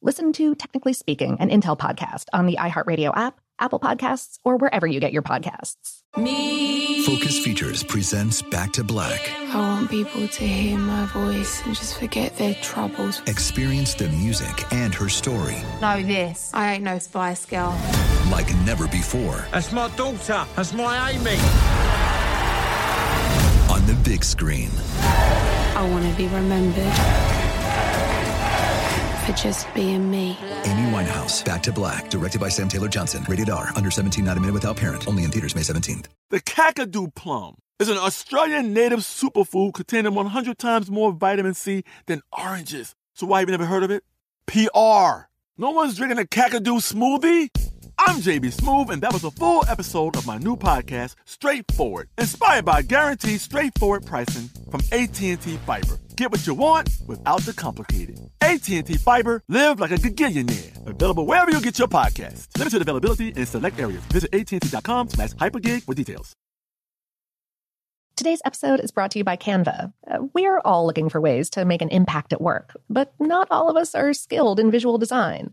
Listen to Technically Speaking, an Intel podcast on the iHeartRadio app Apple Podcasts, or wherever you get your podcasts. Me. Focus Features presents Back to Black. I want people to hear my voice and just forget their troubles. Experience the music and her story. Know this. I ain't no Spice Girl. Like never before. That's my daughter. That's my Amy. On the big screen. I want to be remembered for just being me. Amy Winehouse, Back to Black, directed by Sam Taylor Johnson. Rated R, under 17, not a minute without parent. Only in theaters May 17th. The Kakadu plum is an Australian native superfood containing 100 times more vitamin C than oranges. So why have you never heard of it? PR. No one's drinking a Kakadu smoothie? I'm JB Smoove, and that was a full episode of my new podcast, Straightforward, inspired by guaranteed straightforward pricing from AT&T Fiber. Get what you want without the complicated. AT&T Fiber, live like a gigillionaire. Available wherever you get your podcast. Limited availability in select areas. Visit AT&T.com slash hypergig for details. Today's episode is brought to you by Canva. Uh, we are all looking for ways to make an impact at work, but not all of us are skilled in visual design.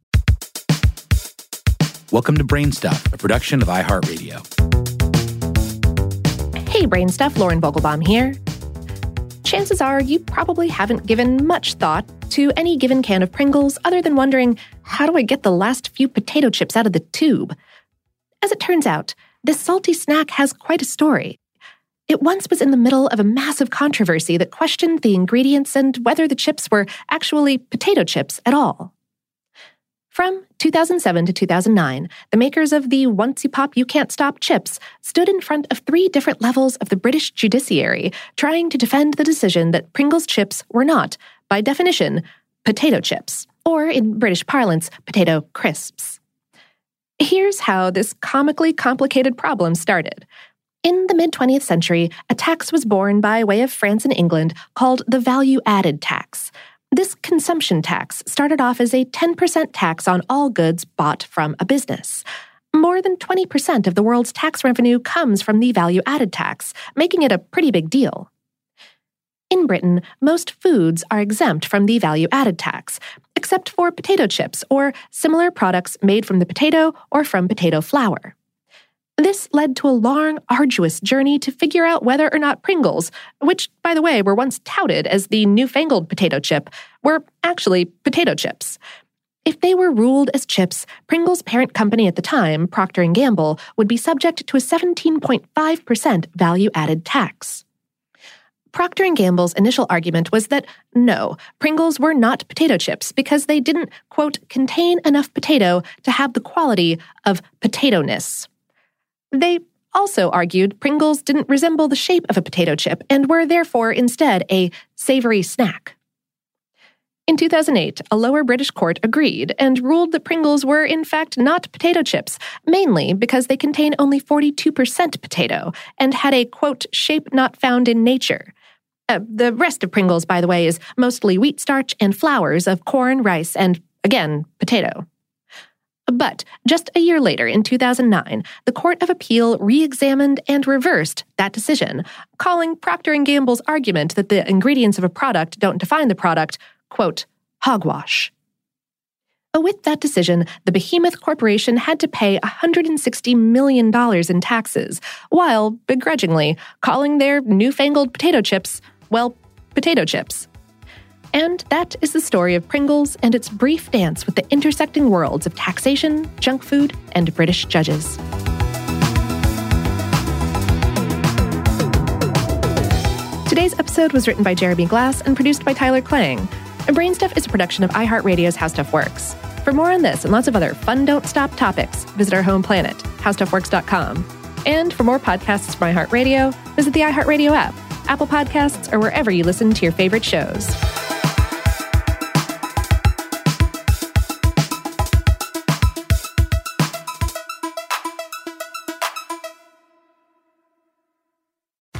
Welcome to Brainstuff, a production of iHeartRadio. Hey, Brainstuff, Lauren Vogelbaum here. Chances are you probably haven't given much thought to any given can of Pringles other than wondering, how do I get the last few potato chips out of the tube? As it turns out, this salty snack has quite a story. It once was in the middle of a massive controversy that questioned the ingredients and whether the chips were actually potato chips at all. From 2007 to 2009, the makers of the Once You Pop You Can't Stop chips stood in front of three different levels of the British judiciary trying to defend the decision that Pringles chips were not, by definition, potato chips, or in British parlance, potato crisps. Here's how this comically complicated problem started. In the mid 20th century, a tax was born by way of France and England called the value added tax this consumption tax started off as a 10% tax on all goods bought from a business. More than 20% of the world's tax revenue comes from the value added tax, making it a pretty big deal. In Britain, most foods are exempt from the value added tax, except for potato chips or similar products made from the potato or from potato flour. This led to a long, arduous journey to figure out whether or not Pringles, which, by the way, were once touted as the newfangled potato chip, were actually potato chips. If they were ruled as chips, Pringles' parent company at the time, Procter & Gamble, would be subject to a 17.5% value-added tax. Procter & Gamble's initial argument was that no, Pringles were not potato chips because they didn't, quote, contain enough potato to have the quality of potato-ness. They also argued Pringles didn't resemble the shape of a potato chip and were therefore instead a savory snack. In 2008, a lower British court agreed and ruled that Pringles were in fact not potato chips, mainly because they contain only 42% potato and had a, quote, shape not found in nature. Uh, the rest of Pringles, by the way, is mostly wheat starch and flours of corn, rice, and, again, potato. But just a year later, in 2009, the Court of Appeal re-examined and reversed that decision, calling Procter & Gamble's argument that the ingredients of a product don't define the product, quote, hogwash. But with that decision, the behemoth corporation had to pay $160 million in taxes, while begrudgingly calling their newfangled potato chips, well, potato chips. And that is the story of Pringles and its brief dance with the intersecting worlds of taxation, junk food, and British judges. Today's episode was written by Jeremy Glass and produced by Tyler Klang. And Brainstuff is a production of iHeartRadio's How Stuff Works. For more on this and lots of other fun don't stop topics, visit our home planet, howstuffworks.com. And for more podcasts from iHeartRadio, visit the iHeartRadio app, Apple Podcasts, or wherever you listen to your favorite shows.